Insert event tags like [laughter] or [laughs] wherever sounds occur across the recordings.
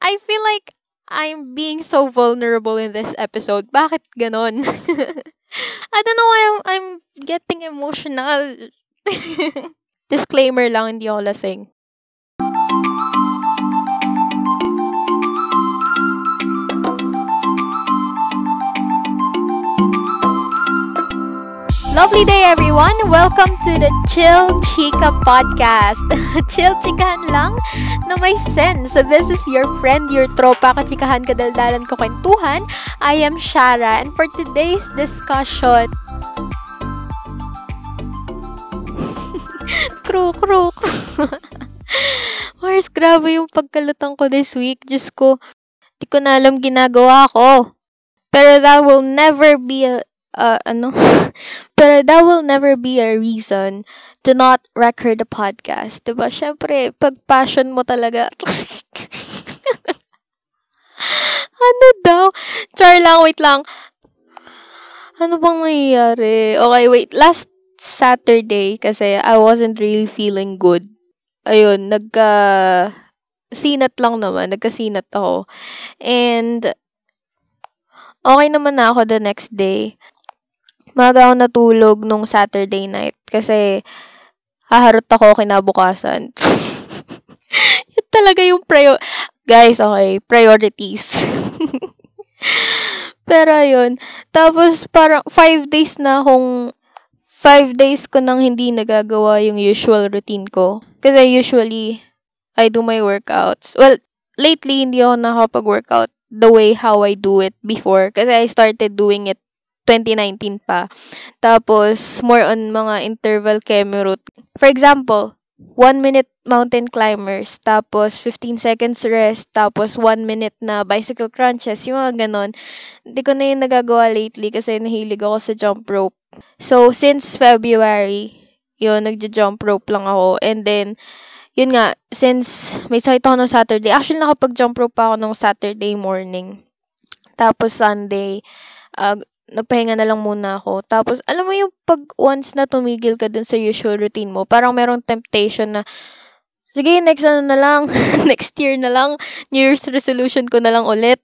I feel like I'm being so vulnerable in this episode. Bakit ganon? [laughs] I don't know why I'm, I'm getting emotional. [laughs] Disclaimer lang, hindi ako lasing. Lovely day, everyone! Welcome to the Chill Chica podcast. [laughs] Chill chikahan lang na may sense. So this is your friend, your tropa, kachikahan, kadaldalan ko kwentuhan. I am Shara, and for today's discussion, crew, crew. Mars, grabe yung pagkalutang ko this week. Diyos ko, di ko na alam ginagawa ko. Pero that will never be a uh, ano, [laughs] pero that will never be a reason to not record a podcast. Diba? Siyempre, pag passion mo talaga, [laughs] ano daw? Char lang, wait lang. Ano bang nangyayari? Okay, wait. Last Saturday, kasi I wasn't really feeling good. Ayun, nagka... Sinat lang naman. Nagkasinat ako. And, okay naman na ako the next day maga ako natulog nung Saturday night kasi haharot ako kinabukasan. [laughs] Yun talaga yung prior... Guys, okay, priorities. [laughs] Pero ayun. Tapos parang five days na akong five days ko nang hindi nagagawa yung usual routine ko. Kasi usually, I do my workouts. Well, lately, hindi ako nakapag-workout the way how I do it before. Kasi I started doing it 2019 pa. Tapos, more on mga interval chemo route. For example, 1 minute mountain climbers, tapos 15 seconds rest, tapos 1 minute na bicycle crunches, yung mga ganon. Hindi ko na yung nagagawa lately kasi nahilig ako sa jump rope. So, since February, yun, nagja-jump rope lang ako. And then, yun nga, since may sakit ako nung Saturday, actually nakapag-jump rope pa ako nung Saturday morning. Tapos Sunday, uh, nagpahinga na lang muna ako. Tapos, alam mo yung pag once na tumigil ka dun sa usual routine mo, parang merong temptation na, sige, next ano na lang, [laughs] next year na lang, New Year's resolution ko na lang ulit.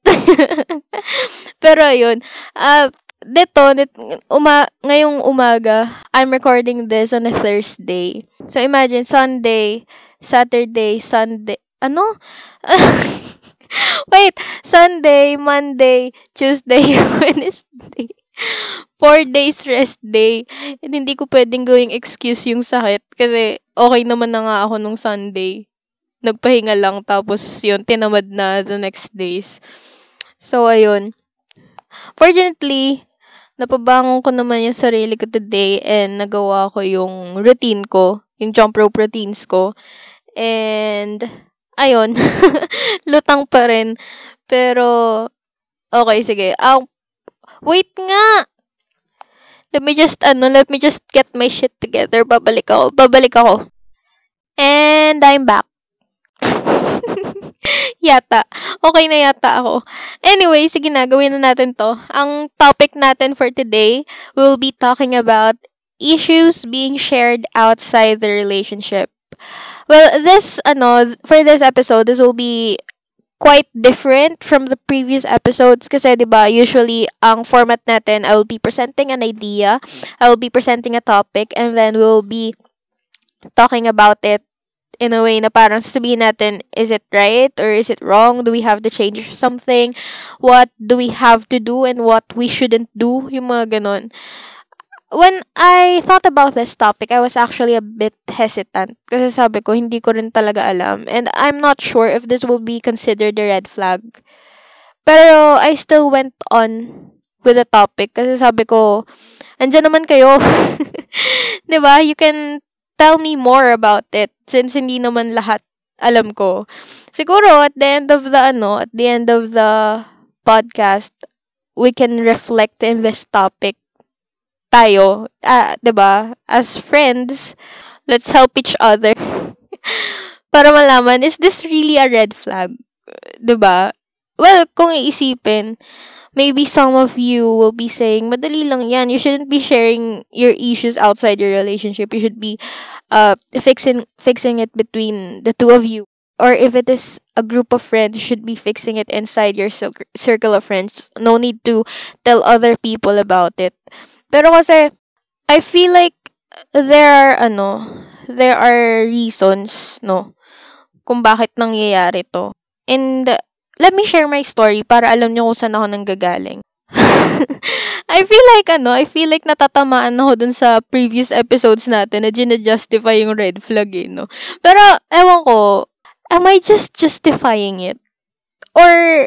[laughs] Pero, ayun, uh, dito, dit, uma, ngayong umaga, I'm recording this on a Thursday. So, imagine, Sunday, Saturday, Sunday, ano? [laughs] [laughs] Wait, Sunday, Monday, Tuesday, [laughs] Wednesday. Four days rest day. And hindi ko pwedeng gawing excuse yung sakit kasi okay naman na nga ako nung Sunday. Nagpahinga lang tapos yun, tinamad na the next days. So, ayun. Fortunately, napabangon ko naman yung sarili ko today and nagawa ko yung routine ko, yung jump rope routines ko. And, ayun, [laughs] lutang pa rin. Pero, okay, sige. Um, Wait nga! Let me just, ano, let me just get my shit together. Babalik ako. Babalik ako. And I'm back. [laughs] yata. Okay na yata ako. Anyway, sige na, gawin na natin to. Ang topic natin for today, we'll be talking about issues being shared outside the relationship. Well, this, ano, for this episode, this will be quite different from the previous episodes kasi 'di ba usually ang format natin I will be presenting an idea I will be presenting a topic and then we'll be talking about it in a way na parang sasabihin natin is it right or is it wrong? Do we have to change something? What do we have to do and what we shouldn't do? Yung mga ganon when I thought about this topic, I was actually a bit hesitant. Kasi sabi ko, hindi ko rin talaga alam. And I'm not sure if this will be considered a red flag. Pero I still went on with the topic. Kasi sabi ko, andyan naman kayo. ba [laughs] diba? You can tell me more about it. Since hindi naman lahat alam ko. Siguro, at the end of the, ano, at the end of the podcast, we can reflect in this topic tayo, uh, 'di ba? As friends, let's help each other. [laughs] Para malaman, is this really a red flag? 'Di ba? Well, kung iisipin, maybe some of you will be saying, madali lang yan. You shouldn't be sharing your issues outside your relationship. You should be uh, fixing fixing it between the two of you. or if it is a group of friends, you should be fixing it inside your circle of friends. No need to tell other people about it. Pero kasi, I feel like there are, ano, there are reasons, no, kung bakit nangyayari to. And, let me share my story para alam nyo kung saan ako nanggagaling. [laughs] I feel like, ano, I feel like natatamaan ako dun sa previous episodes natin na gina-justify yung red flag, eh, no? Pero, ewan ko, am I just justifying it? Or,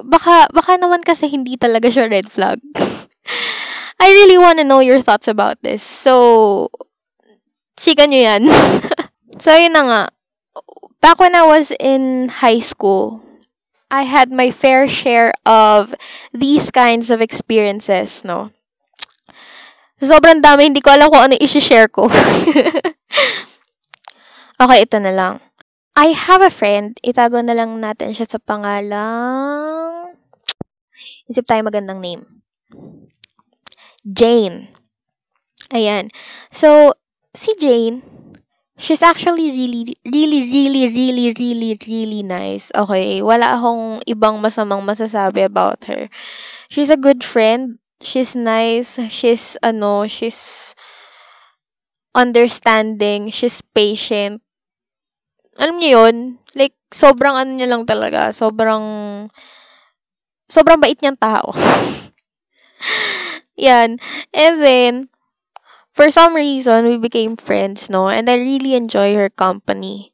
baka, baka naman kasi hindi talaga siya red flag. [laughs] I really want to know your thoughts about this. So, chika nyo yan. [laughs] so, yun na nga. Back when I was in high school, I had my fair share of these kinds of experiences, no? Sobrang dami, hindi ko alam kung ano i-share ko. [laughs] okay, ito na lang. I have a friend, itago na lang natin siya sa pangalang... Isip tayo magandang name. Jane. Ayan. So, si Jane, she's actually really, really, really, really, really, really nice. Okay, wala akong ibang masamang masasabi about her. She's a good friend. She's nice. She's, ano, she's understanding. She's patient. Alam niyo yun? Like, sobrang ano niya lang talaga. Sobrang, sobrang bait niyang tao. [laughs] Yan. And then, for some reason, we became friends, no? And I really enjoy her company.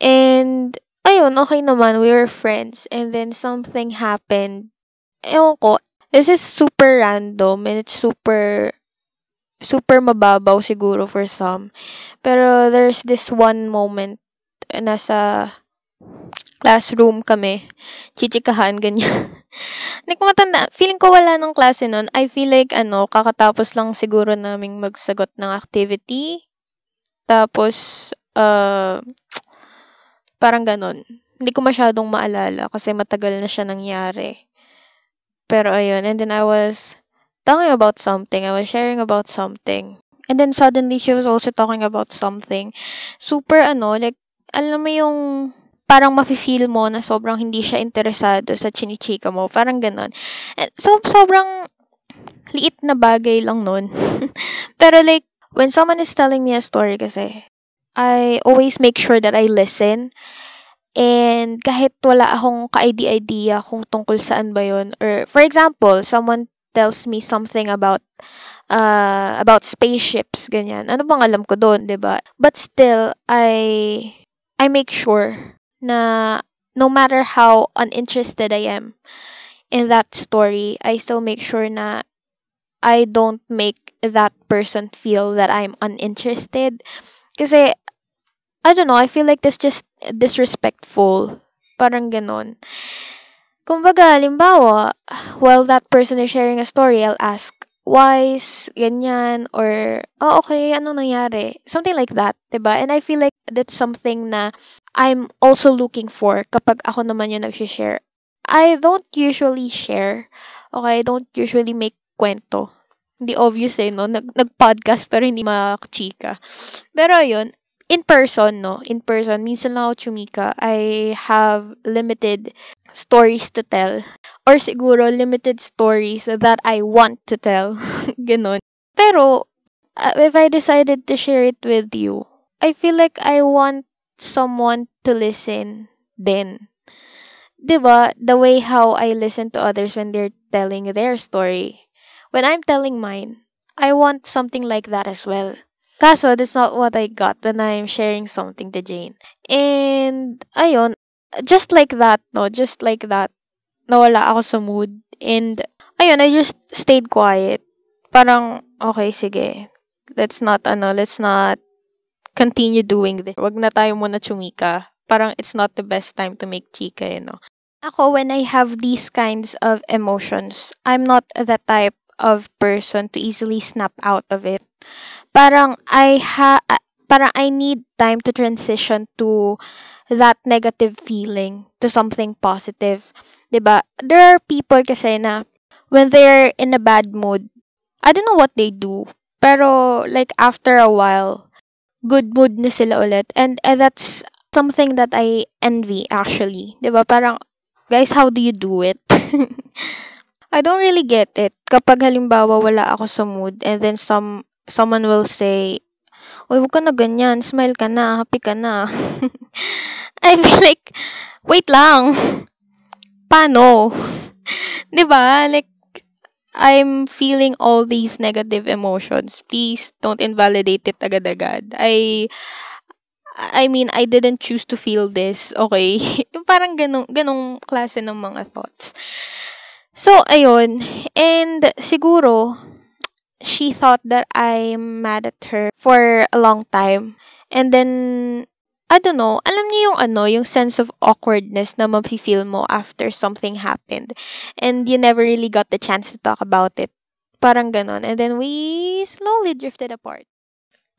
And, ayun, okay naman, we were friends. And then, something happened. Ewan ko, this is super random and it's super, super mababaw siguro for some. Pero, there's this one moment, nasa classroom kami, chichikahan, ganyan. [laughs] Hindi ko matanda. Feeling ko wala nung klase nun. I feel like, ano, kakatapos lang siguro naming magsagot ng activity. Tapos, uh, parang ganun. Hindi ko masyadong maalala kasi matagal na siya nangyari. Pero ayun, and then I was talking about something. I was sharing about something. And then suddenly, she was also talking about something. Super, ano, like, alam mo yung parang mafe-feel mo na sobrang hindi siya interesado sa chinichika mo. Parang ganon. So, sobrang liit na bagay lang nun. [laughs] Pero like, when someone is telling me a story kasi, I always make sure that I listen. And kahit wala akong ka-idea kung tungkol saan ba yun. Or, for example, someone tells me something about uh, about spaceships, ganyan. Ano bang alam ko doon, 'di ba? But still, I I make sure na no matter how uninterested I am in that story, I still make sure na I don't make that person feel that I'm uninterested. Kasi, I don't know, I feel like that's just disrespectful. Parang ganon. Kumbaga, limbawa, while that person is sharing a story, I'll ask, why is ganyan? Or, oh, okay, ano nangyari? Something like that, ba diba? And I feel like that's something na I'm also looking for kapag ako naman yung nag-share. I don't usually share. Okay, I don't usually make kwento. Hindi obvious eh, no? Nag- nag-podcast pero hindi makachika. Pero yun, in person, no? In person, minsan lang ako chumika. I have limited stories to tell. Or siguro, limited stories that I want to tell. [laughs] Ganon. Pero, uh, if I decided to share it with you, I feel like I want someone to listen then. 'Di ba? The way how I listen to others when they're telling their story. When I'm telling mine, I want something like that as well. Kaso, that's not what I got when I'm sharing something to Jane. And, ayun, just like that, no? Just like that, nawala ako sa mood. And, ayun, I just stayed quiet. Parang, okay, sige. Let's not, ano, let's not continue doing this. Wag na tayo muna chumika. Parang it's not the best time to make chika, you know. Ako, when I have these kinds of emotions, I'm not the type of person to easily snap out of it. Parang I ha parang I need time to transition to that negative feeling to something positive. ba? There are people kasi na when they're in a bad mood, I don't know what they do, pero like after a while, good mood na sila ulit. And uh, that's something that I envy actually. 'Di ba? Parang guys, how do you do it? [laughs] I don't really get it. Kapag halimbawa wala ako sa mood and then some someone will say, Uy, huwag ka na ganyan. Smile ka na. Happy ka na. [laughs] I feel like, wait lang. Paano? [laughs] 'Di ba? Like, I'm feeling all these negative emotions. Please don't invalidate it agad-agad. I I mean, I didn't choose to feel this, okay? [laughs] Parang ganong, ganong klase ng mga thoughts. So, ayun. And siguro, she thought that I'm mad at her for a long time. And then, I don't know, alam niyo yung ano, yung sense of awkwardness na mafe-feel mo after something happened. And you never really got the chance to talk about it. Parang ganon. And then we slowly drifted apart.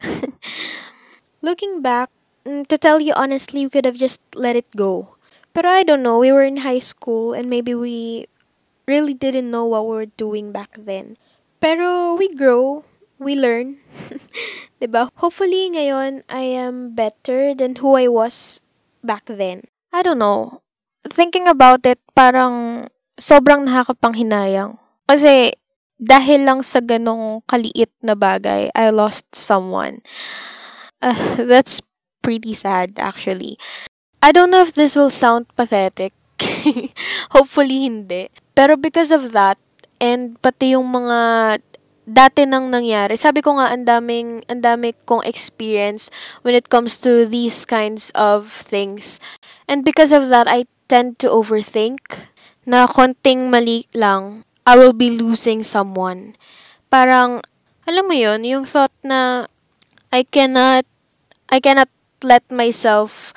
[laughs] Looking back, mm, to tell you honestly, we could have just let it go. Pero I don't know, we were in high school and maybe we really didn't know what we were doing back then. Pero we grow, we learn. [laughs] 'Di ba? Hopefully ngayon I am better than who I was back then. I don't know. Thinking about it, parang sobrang nakakapanghinayang. Kasi dahil lang sa ganong kaliit na bagay, I lost someone. Uh, that's pretty sad, actually. I don't know if this will sound pathetic. [laughs] Hopefully hindi. Pero because of that, and pati yung mga dati nang nangyari, sabi ko nga ang daming, ang dami kong experience when it comes to these kinds of things. And because of that, I tend to overthink na konting mali lang, I will be losing someone. Parang, alam mo yon yung thought na I cannot, I cannot let myself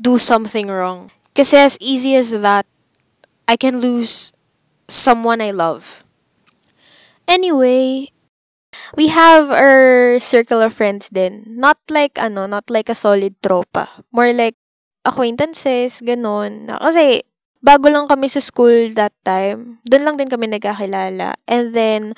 do something wrong. Kasi as easy as that, I can lose someone I love. Anyway, we have our circle of friends din. Not like, ano, not like a solid tropa. More like acquaintances, ganon. Kasi, bago lang kami sa school that time. Doon lang din kami nagkakilala. And then,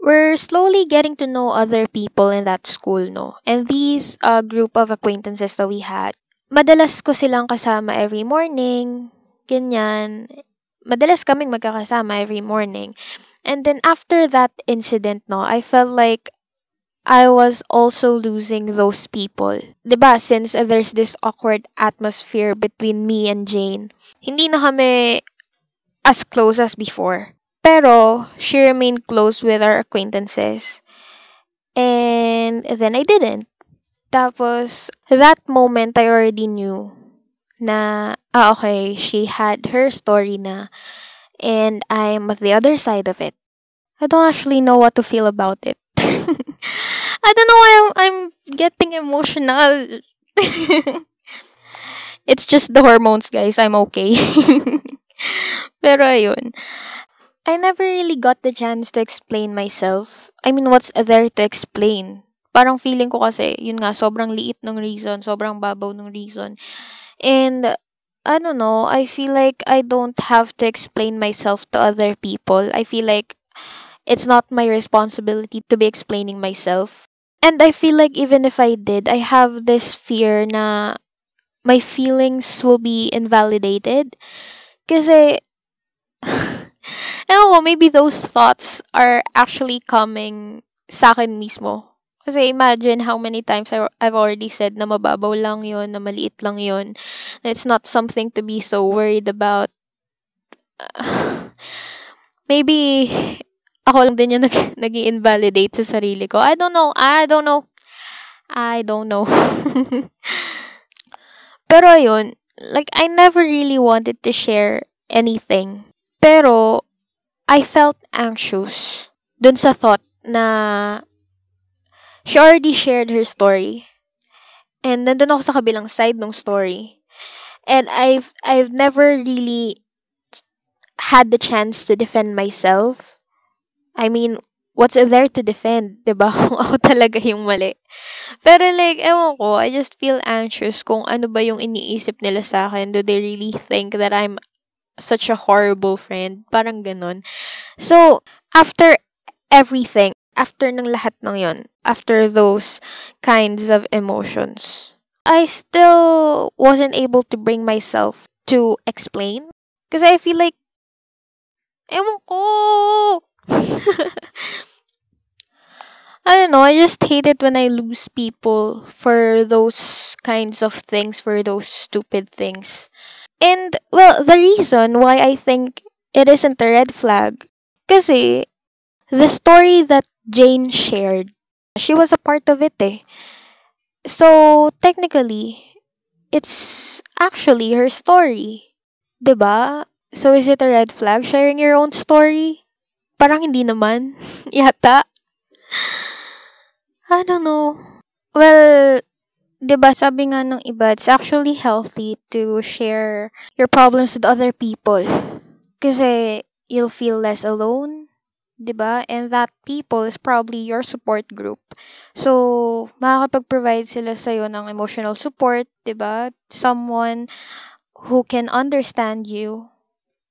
we're slowly getting to know other people in that school, no? And these uh, group of acquaintances that we had, madalas ko silang kasama every morning, ganyan. Madalas kaming magkakasama every morning. And then after that incident, no, I felt like I was also losing those people. ba? Since uh, there's this awkward atmosphere between me and Jane. Hindi na kami as close as before. Pero she remained close with our acquaintances. And then I didn't. Tapos that moment I already knew na ah okay, she had her story na and I'm at the other side of it. I don't actually know what to feel about it. [laughs] I don't know why I'm, I'm getting emotional. [laughs] it's just the hormones, guys. I'm okay. [laughs] Pero ayun. I never really got the chance to explain myself. I mean, what's there to explain? Parang feeling ko kasi, yun nga, sobrang liit ng reason, sobrang babaw ng reason. And, I don't know, I feel like I don't have to explain myself to other people. I feel like it's not my responsibility to be explaining myself. And I feel like even if I did, I have this fear na my feelings will be invalidated. [laughs] Ewan ko, maybe those thoughts are actually coming sa akin mismo. Kasi imagine how many times I've already said na mababaw lang yon na maliit lang yon It's not something to be so worried about. [sighs] maybe ako lang din yung nag, [laughs] nag invalidate sa sarili ko. I don't know. I don't know. I don't know. [laughs] Pero ayun, like, I never really wanted to share anything. Pero, I felt anxious dun sa thought na she already shared her story. And nandun ako sa kabilang side ng story. And I've I've never really had the chance to defend myself I mean, what's there to defend, [laughs] ba? Kung ako talaga yung mali. Pero like, ewan ko, I just feel anxious kung ano ba yung iniisip nila sa akin. Do they really think that I'm such a horrible friend? Parang ganun. So, after everything, after ng lahat ng yon, after those kinds of emotions, I still wasn't able to bring myself to explain. Because I feel like, ewan ko. [laughs] I don't know, I just hate it when I lose people for those kinds of things, for those stupid things. And, well, the reason why I think it isn't a red flag, kasi, the story that Jane shared, she was a part of it eh. So, technically, it's actually her story. 'Di ba? So, is it a red flag sharing your own story? Parang hindi naman. [laughs] Yata. I don't know. Well, 'di ba sabi nga ng iba, it's actually healthy to share your problems with other people. Kasi you'll feel less alone, 'di ba? And that people is probably your support group. So, makakapag-provide sila sa ng emotional support, 'di ba? Someone who can understand you.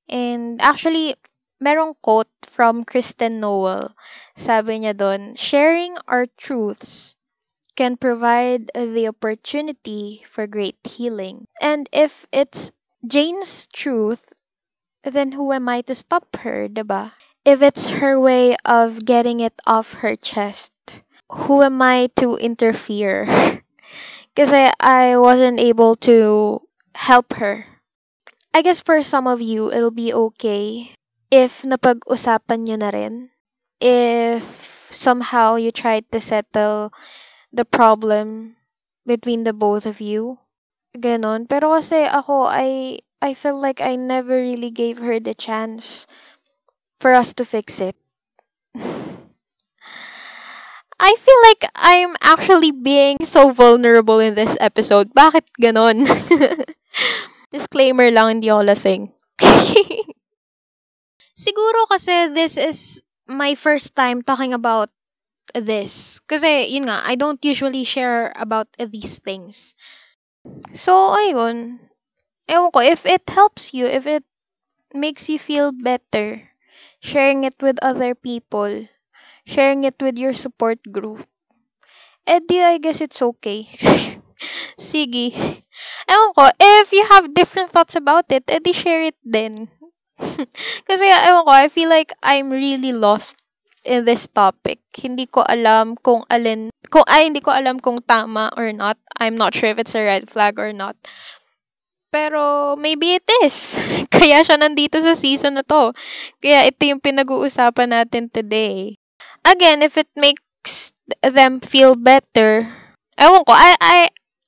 And actually, merong quote from Kristen Noel. Sabi niya doon, sharing our truths can provide the opportunity for great healing. And if it's Jane's truth, then who am I to stop her, diba? If it's her way of getting it off her chest, who am I to interfere? [laughs] Because I I wasn't able to help her. I guess for some of you, it'll be okay if napag-usapan nyo na rin. If somehow you tried to settle the problem between the both of you. Ganon. Pero kasi ako, I, I feel like I never really gave her the chance for us to fix it. I feel like I'm actually being so vulnerable in this episode. Bakit ganon? [laughs] Disclaimer lang, hindi ako lasing. [laughs] Siguro kasi this is my first time talking about this. Kasi, yun nga, I don't usually share about these things. So, ayun. Ewan ko, if it helps you, if it makes you feel better, sharing it with other people, sharing it with your support group, edi I guess it's okay. [laughs] Sige. Ewan ko, if you have different thoughts about it, edi share it then. [laughs] Kasi, ewan ko, I feel like I'm really lost in this topic. Hindi ko alam kung alin, kung, ay, hindi ko alam kung tama or not. I'm not sure if it's a red flag or not. Pero, maybe it is. [laughs] Kaya siya nandito sa season na to. Kaya ito yung pinag-uusapan natin today. Again, if it makes them feel better, ewan ko, I, I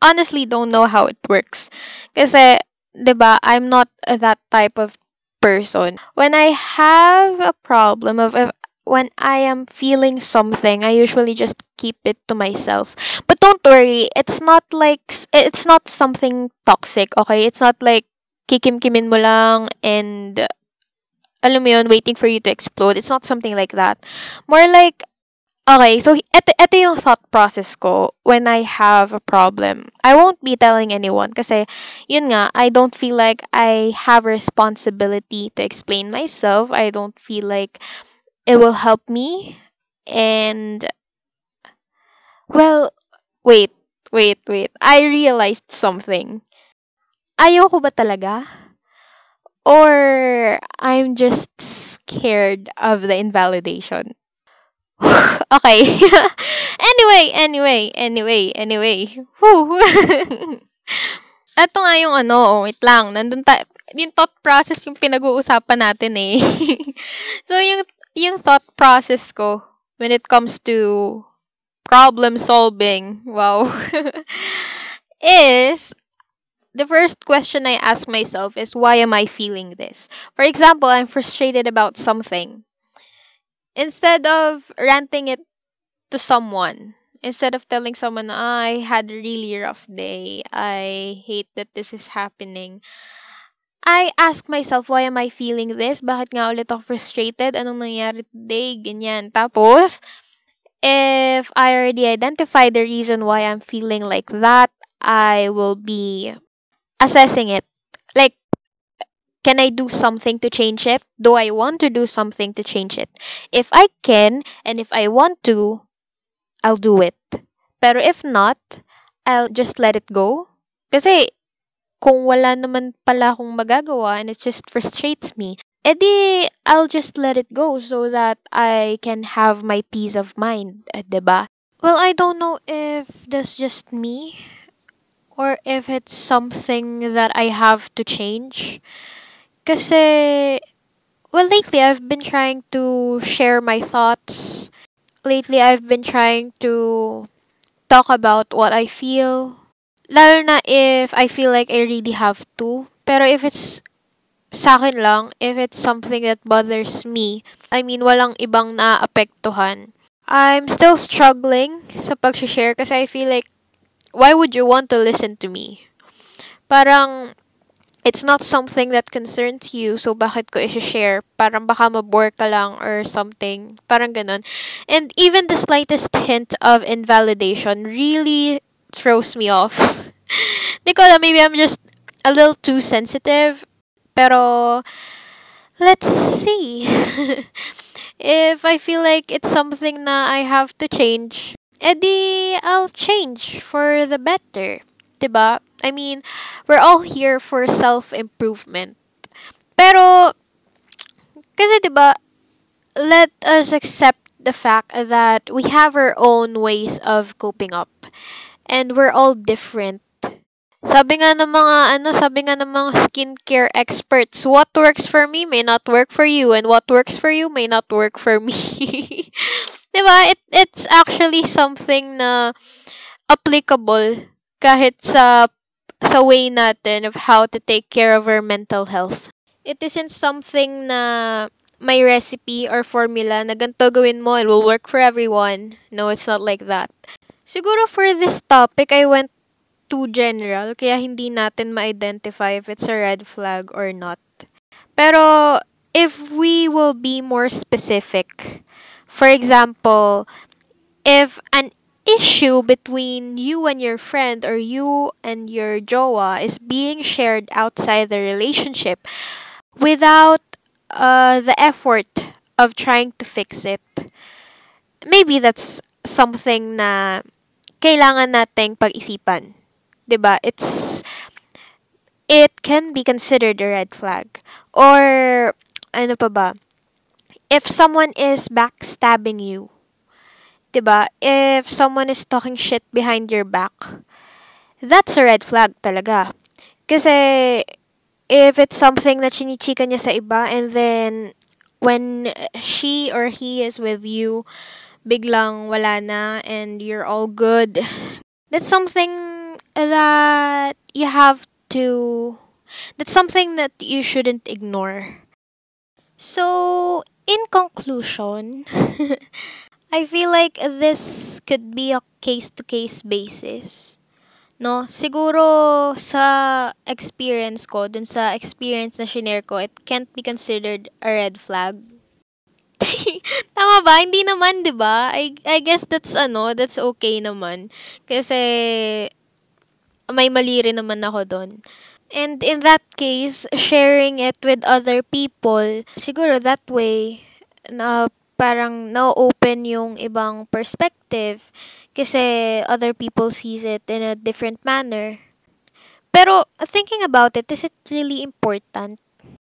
honestly don't know how it works. Kasi, 'di ba, I'm not that type of person. When I have a problem of when I am feeling something, I usually just keep it to myself. But don't worry, it's not like it's not something toxic, okay? It's not like kikim-kimin mo lang and alam mo yun, waiting for you to explode. It's not something like that. More like Okay, so ito, ito yung thought process ko when I have a problem. I won't be telling anyone kasi yun nga, I don't feel like I have responsibility to explain myself. I don't feel like it will help me. And, well, wait, wait, wait. I realized something. Ayoko ba talaga? Or I'm just scared of the invalidation? [sighs] okay. [laughs] anyway, anyway, anyway, anyway. Ito [laughs] nga yung ano, wait lang, nandun tayo, yung thought process yung pinag-uusapan natin eh. [laughs] so, yung, yung thought process ko when it comes to problem solving, wow, [laughs] is, the first question I ask myself is, why am I feeling this? For example, I'm frustrated about something instead of ranting it to someone, instead of telling someone, I had a really rough day, I hate that this is happening, I ask myself, why am I feeling this? Bakit nga ulit ako frustrated? Anong nangyari today? Ganyan. Tapos, if I already identify the reason why I'm feeling like that, I will be assessing it. Like, Can I do something to change it? Do I want to do something to change it? If I can, and if I want to, I'll do it. Pero if not, I'll just let it go. Kasi, kung wala naman pala akong magagawa and it just frustrates me, edi I'll just let it go so that I can have my peace of mind, uh, 'di? Well, I don't know if that's just me or if it's something that I have to change. Kasi well, lately I've been trying to share my thoughts. Lately I've been trying to talk about what I feel. Lalo na if I feel like I really have to. Pero if it's sa akin lang, if it's something that bothers me, I mean, walang ibang naapektuhan. I'm still struggling sa pag-share kasi I feel like, why would you want to listen to me? Parang, it's not something that concerns you, so bakit ko i-share? Parang baka mabore ka lang or something. Parang ganun. And even the slightest hint of invalidation really throws me off. [laughs] Di ko alam, maybe I'm just a little too sensitive Pero, let's see. [laughs] if I feel like it's something na I have to change, edi I'll change for the better. Diba? I mean, we're all here for self-improvement. Pero, kasi diba, let us accept the fact that we have our own ways of coping up. And we're all different sabi nga ng mga ano, sabi nga ng mga skincare experts, what works for me may not work for you and what works for you may not work for me. [laughs] 'Di ba? It it's actually something na applicable kahit sa sa way natin of how to take care of our mental health. It isn't something na may recipe or formula na ganito gawin mo, it will work for everyone. No, it's not like that. Siguro for this topic, I went too general, kaya hindi natin ma-identify if it's a red flag or not. Pero, if we will be more specific, for example, if an issue between you and your friend or you and your jowa is being shared outside the relationship without uh, the effort of trying to fix it, maybe that's something na kailangan nating pag-isipan. 'Di ba? It's it can be considered a red flag. Or ano pa ba? If someone is backstabbing you, 'di ba? If someone is talking shit behind your back, that's a red flag talaga. Kasi if it's something that chinichika niya sa iba and then when she or he is with you, biglang wala na and you're all good. That's something that you have to that's something that you shouldn't ignore. So, in conclusion, [laughs] I feel like this could be a case to case basis. No, siguro sa experience ko, dun sa experience na shinare ko, it can't be considered a red flag. [laughs] Tama ba? Hindi naman, 'di ba? I I guess that's ano, that's okay naman. Kasi may mali rin naman ako doon. And in that case, sharing it with other people, siguro that way, na parang na-open yung ibang perspective kasi other people sees it in a different manner. Pero thinking about it, is it really important?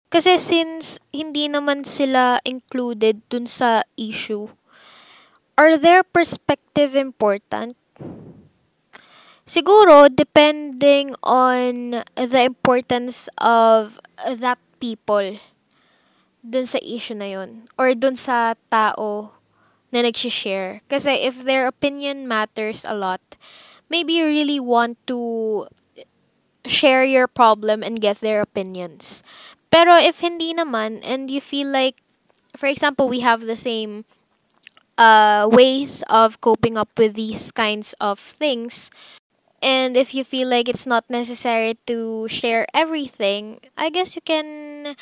Kasi since hindi naman sila included dun sa issue, are their perspective important? Siguro, depending on the importance of that people dun sa issue na yun. Or dun sa tao na nagsishare. Kasi if their opinion matters a lot, maybe you really want to share your problem and get their opinions. Pero if hindi naman, and you feel like, for example, we have the same uh, ways of coping up with these kinds of things, And if you feel like it's not necessary to share everything, I guess you can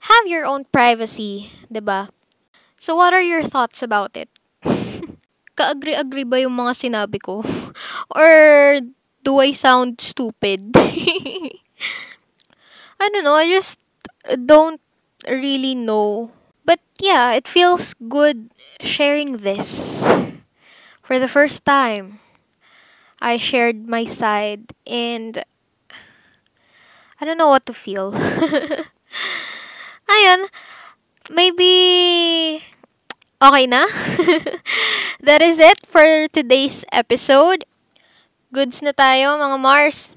have your own privacy, 'di ba? So what are your thoughts about it? [laughs] Ka-agree-agree ba yung mga sinabi ko? [laughs] Or do I sound stupid? [laughs] I don't know, I just don't really know. But yeah, it feels good sharing this for the first time. I shared my side and I don't know what to feel. [laughs] Ayun, maybe okay na. [laughs] that is it for today's episode. Goods na tayo, mga Mars.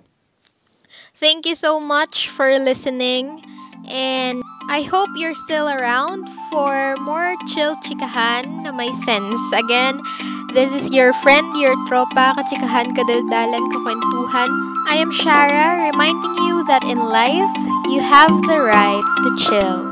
Thank you so much for listening. And I hope you're still around for more chill chikahan na may sense. Again, this is your friend, your tropa, kachikahan, kadaldalan, kakwentuhan. I am Shara, reminding you that in life, you have the right to chill.